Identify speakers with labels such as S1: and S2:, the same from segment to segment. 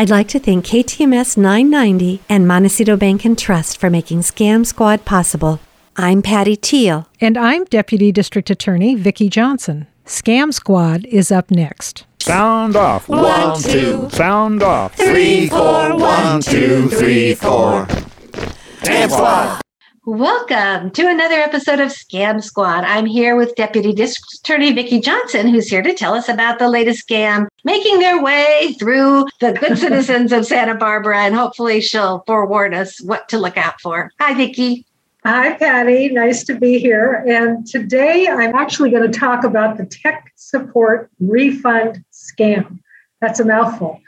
S1: I'd like to thank KTMS 990 and Montecito Bank and Trust for making Scam Squad possible. I'm Patty Teal.
S2: And I'm Deputy District Attorney Vicki Johnson. Scam Squad is up next.
S3: Sound off.
S4: One, two.
S3: Sound off.
S4: Three, four. One, two, three, four. Scam Squad.
S5: Welcome to another episode of Scam Squad. I'm here with Deputy District Attorney Vicki Johnson, who's here to tell us about the latest scam making their way through the good citizens of Santa Barbara, and hopefully she'll forewarn us what to look out for. Hi, Vicki.
S6: Hi, Patty. Nice to be here. And today I'm actually going to talk about the tech support refund scam. That's a mouthful.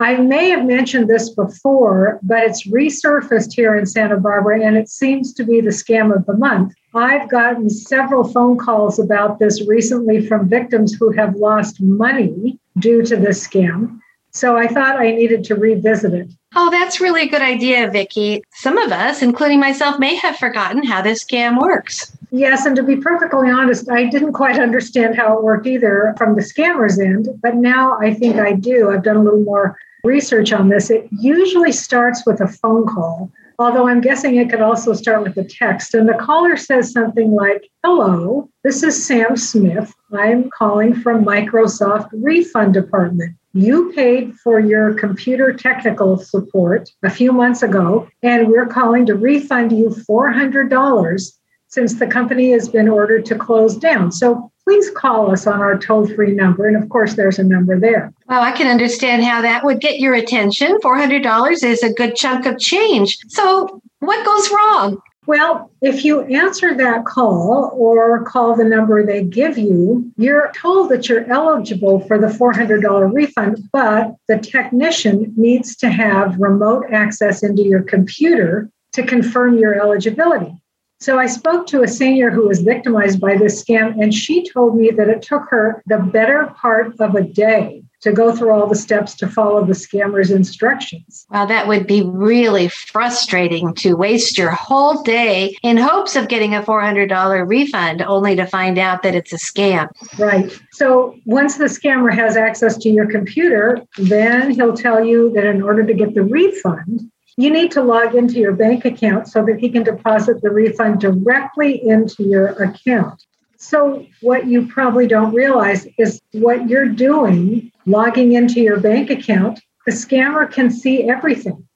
S6: I may have mentioned this before, but it's resurfaced here in Santa Barbara and it seems to be the scam of the month. I've gotten several phone calls about this recently from victims who have lost money due to this scam. So I thought I needed to revisit it.
S5: Oh, that's really a good idea, Vicki. Some of us, including myself, may have forgotten how this scam works.
S6: Yes, and to be perfectly honest, I didn't quite understand how it worked either from the scammer's end, but now I think I do. I've done a little more research on this, it usually starts with a phone call, although I'm guessing it could also start with a text. And the caller says something like, Hello, this is Sam Smith. I'm calling from Microsoft Refund Department. You paid for your computer technical support a few months ago, and we're calling to refund you $400 since the company has been ordered to close down. So please call us on our toll free number. And of course, there's a number there.
S5: Well, I can understand how that would get your attention. $400 is a good chunk of change. So, what goes wrong?
S6: Well, if you answer that call or call the number they give you, you're told that you're eligible for the $400 refund, but the technician needs to have remote access into your computer to confirm your eligibility. So I spoke to a senior who was victimized by this scam, and she told me that it took her the better part of a day to go through all the steps to follow the scammer's instructions.
S5: Wow, that would be really frustrating to waste your whole day in hopes of getting a $400 refund only to find out that it's a scam.
S6: Right. So once the scammer has access to your computer, then he'll tell you that in order to get the refund, you need to log into your bank account so that he can deposit the refund directly into your account. So, what you probably don't realize is what you're doing, logging into your bank account, the scammer can see everything.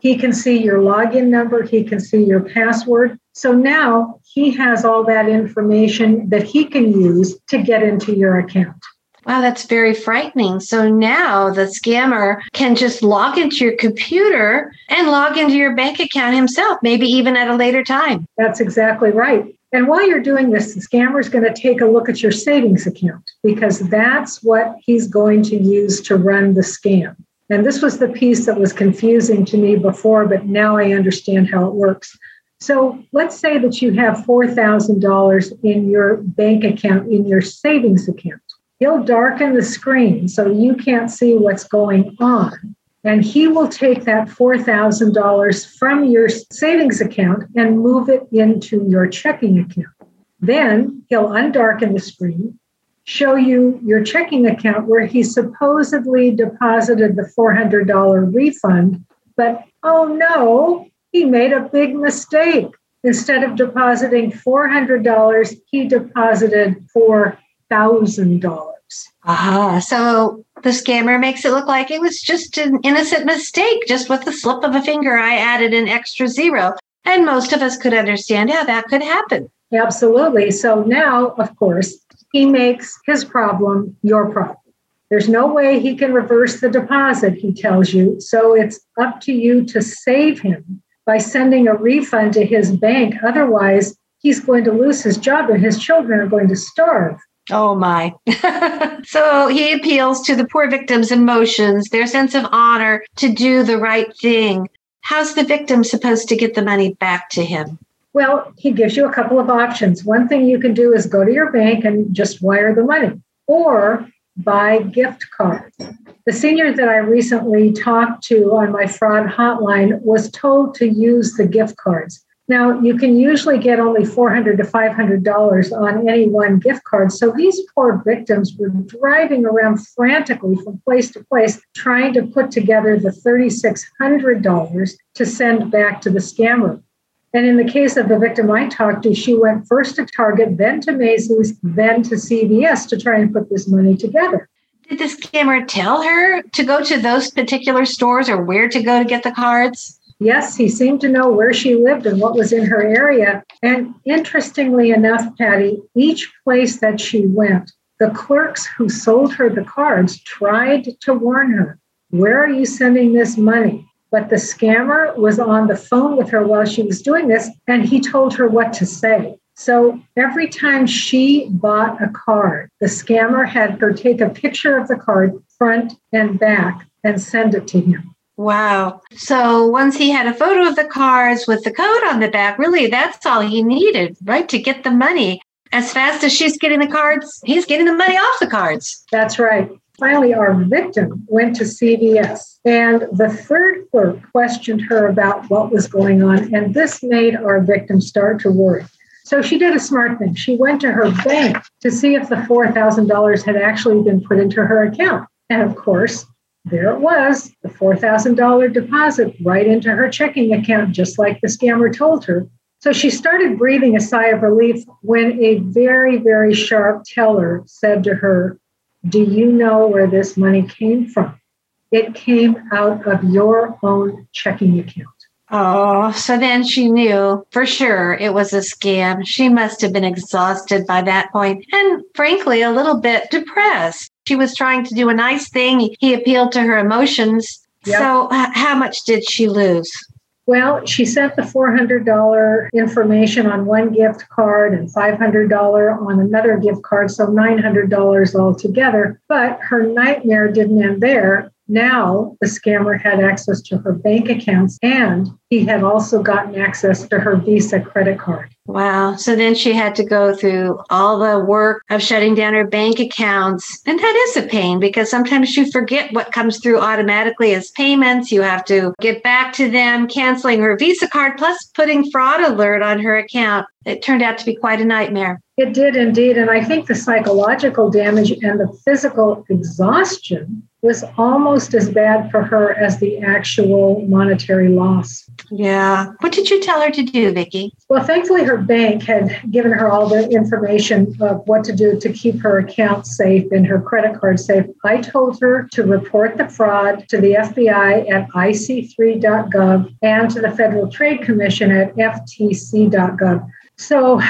S6: He can see your login number, he can see your password. So now he has all that information that he can use to get into your account.
S5: Wow, that's very frightening. So now the scammer can just log into your computer and log into your bank account himself, maybe even at a later time.
S6: That's exactly right. And while you're doing this, the scammer is going to take a look at your savings account because that's what he's going to use to run the scam. And this was the piece that was confusing to me before, but now I understand how it works. So let's say that you have $4,000 in your bank account, in your savings account he'll darken the screen so you can't see what's going on. And he will take that $4,000 from your savings account and move it into your checking account. Then he'll undarken the screen, show you your checking account where he supposedly deposited the $400 refund. But oh no, he made a big mistake. Instead of depositing $400, he deposited $4,000.
S5: Ah, so the scammer makes it look like it was just an innocent mistake. Just with the slip of a finger, I added an extra zero. And most of us could understand how that could happen.
S6: Absolutely. So now, of course, he makes his problem your problem. There's no way he can reverse the deposit, he tells you. So it's up to you to save him by sending a refund to his bank. Otherwise, he's going to lose his job and his children are going to starve.
S5: Oh my. so he appeals to the poor victim's emotions, their sense of honor to do the right thing. How's the victim supposed to get the money back to him?
S6: Well, he gives you a couple of options. One thing you can do is go to your bank and just wire the money or buy gift cards. The senior that I recently talked to on my fraud hotline was told to use the gift cards. Now, you can usually get only $400 to $500 on any one gift card. So these poor victims were driving around frantically from place to place, trying to put together the $3,600 to send back to the scammer. And in the case of the victim I talked to, she went first to Target, then to Macy's, then to CVS to try and put this money together.
S5: Did the scammer tell her to go to those particular stores or where to go to get the cards?
S6: Yes, he seemed to know where she lived and what was in her area. And interestingly enough, Patty, each place that she went, the clerks who sold her the cards tried to warn her Where are you sending this money? But the scammer was on the phone with her while she was doing this, and he told her what to say. So every time she bought a card, the scammer had her take a picture of the card front and back and send it to him.
S5: Wow. So once he had a photo of the cards with the code on the back, really that's all he needed, right? To get the money. As fast as she's getting the cards, he's getting the money off the cards.
S6: That's right. Finally, our victim went to CVS, and the third clerk questioned her about what was going on, and this made our victim start to worry. So she did a smart thing. She went to her bank to see if the $4,000 had actually been put into her account. And of course, there it was the $4,000 deposit right into her checking account, just like the scammer told her. So she started breathing a sigh of relief when a very, very sharp teller said to her, Do you know where this money came from? It came out of your own checking account.
S5: Oh, so then she knew for sure it was a scam. She must have been exhausted by that point and, frankly, a little bit depressed. She was trying to do a nice thing. He appealed to her emotions. Yep. So, how much did she lose?
S6: Well, she sent the $400 information on one gift card and $500 on another gift card, so $900 altogether. But her nightmare didn't end there. Now the scammer had access to her bank accounts and he had also gotten access to her Visa credit card.
S5: Wow. So then she had to go through all the work of shutting down her bank accounts. And that is a pain because sometimes you forget what comes through automatically as payments. You have to get back to them, canceling her Visa card, plus putting fraud alert on her account. It turned out to be quite a nightmare.
S6: It did indeed. And I think the psychological damage and the physical exhaustion was almost as bad for her as the actual monetary loss.
S5: Yeah. What did you tell her to do, Vicki?
S6: Well, thankfully, her bank had given her all the information of what to do to keep her account safe and her credit card safe. I told her to report the fraud to the FBI at ic3.gov and to the Federal Trade Commission at ftc.gov. So,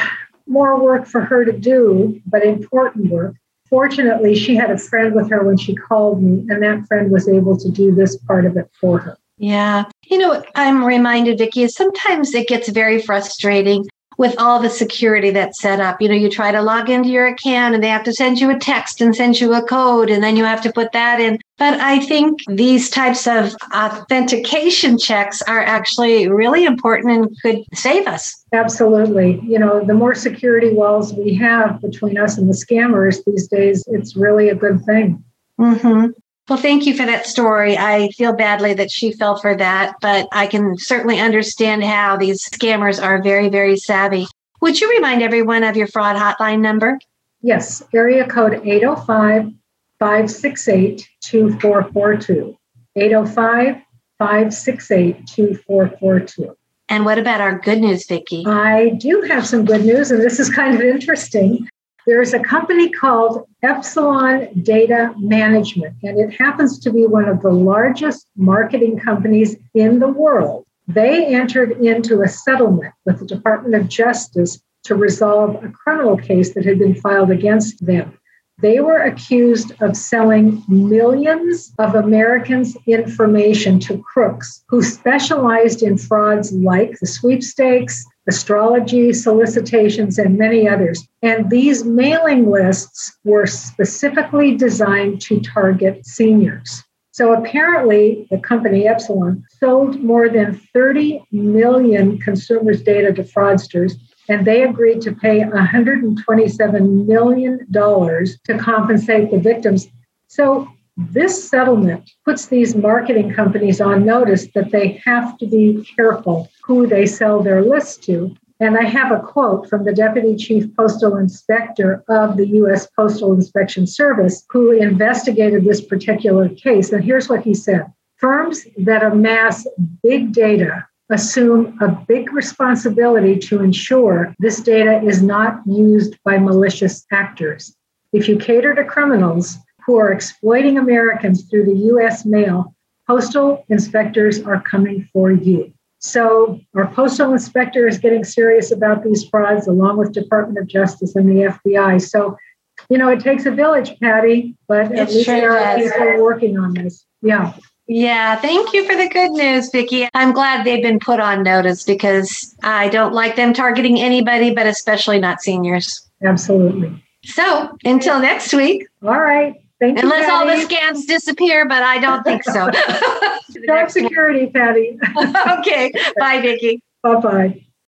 S6: more work for her to do, but important work fortunately, she had a friend with her when she called me, and that friend was able to do this part of it for her.
S5: Yeah. You know, I'm reminded, Vicki, sometimes it gets very frustrating with all the security that's set up. You know, you try to log into your account and they have to send you a text and send you a code, and then you have to put that in. But I think these types of authentication checks are actually really important and could save us.
S6: Absolutely. You know, the more security walls we have between us and the scammers these days, it's really a good thing.
S5: Mm-hmm. Well, thank you for that story. I feel badly that she fell for that, but I can certainly understand how these scammers are very, very savvy. Would you remind everyone of your fraud hotline number?
S6: Yes, area code 805 568 2442. 805 568 2442.
S5: And what about our good news, Vicki?
S6: I do have some good news, and this is kind of interesting. There's a company called Epsilon Data Management, and it happens to be one of the largest marketing companies in the world. They entered into a settlement with the Department of Justice to resolve a criminal case that had been filed against them. They were accused of selling millions of Americans' information to crooks who specialized in frauds like the sweepstakes, astrology, solicitations, and many others. And these mailing lists were specifically designed to target seniors. So apparently, the company Epsilon sold more than 30 million consumers' data to fraudsters, and they agreed to pay $127 million to compensate the victims. So this settlement puts these marketing companies on notice that they have to be careful who they sell their list to. And I have a quote from the Deputy Chief Postal Inspector of the U.S. Postal Inspection Service, who investigated this particular case. And here's what he said Firms that amass big data assume a big responsibility to ensure this data is not used by malicious actors. If you cater to criminals who are exploiting Americans through the US mail, postal inspectors are coming for you. So, our postal inspector is getting serious about these frauds along with Department of Justice and the FBI. So, you know, it takes a village, Patty, but
S5: It
S6: at least
S5: sure
S6: there are people working on this. Yeah.
S5: Yeah, thank you for the good news, Vicki. I'm glad they've been put on notice because I don't like them targeting anybody, but especially not seniors.
S6: Absolutely.
S5: So until next week,
S6: All right. Thank you.
S5: unless all the scams disappear, but I don't think so.
S6: Job security, Patty.
S5: okay, bye, Vicki.
S6: bye bye.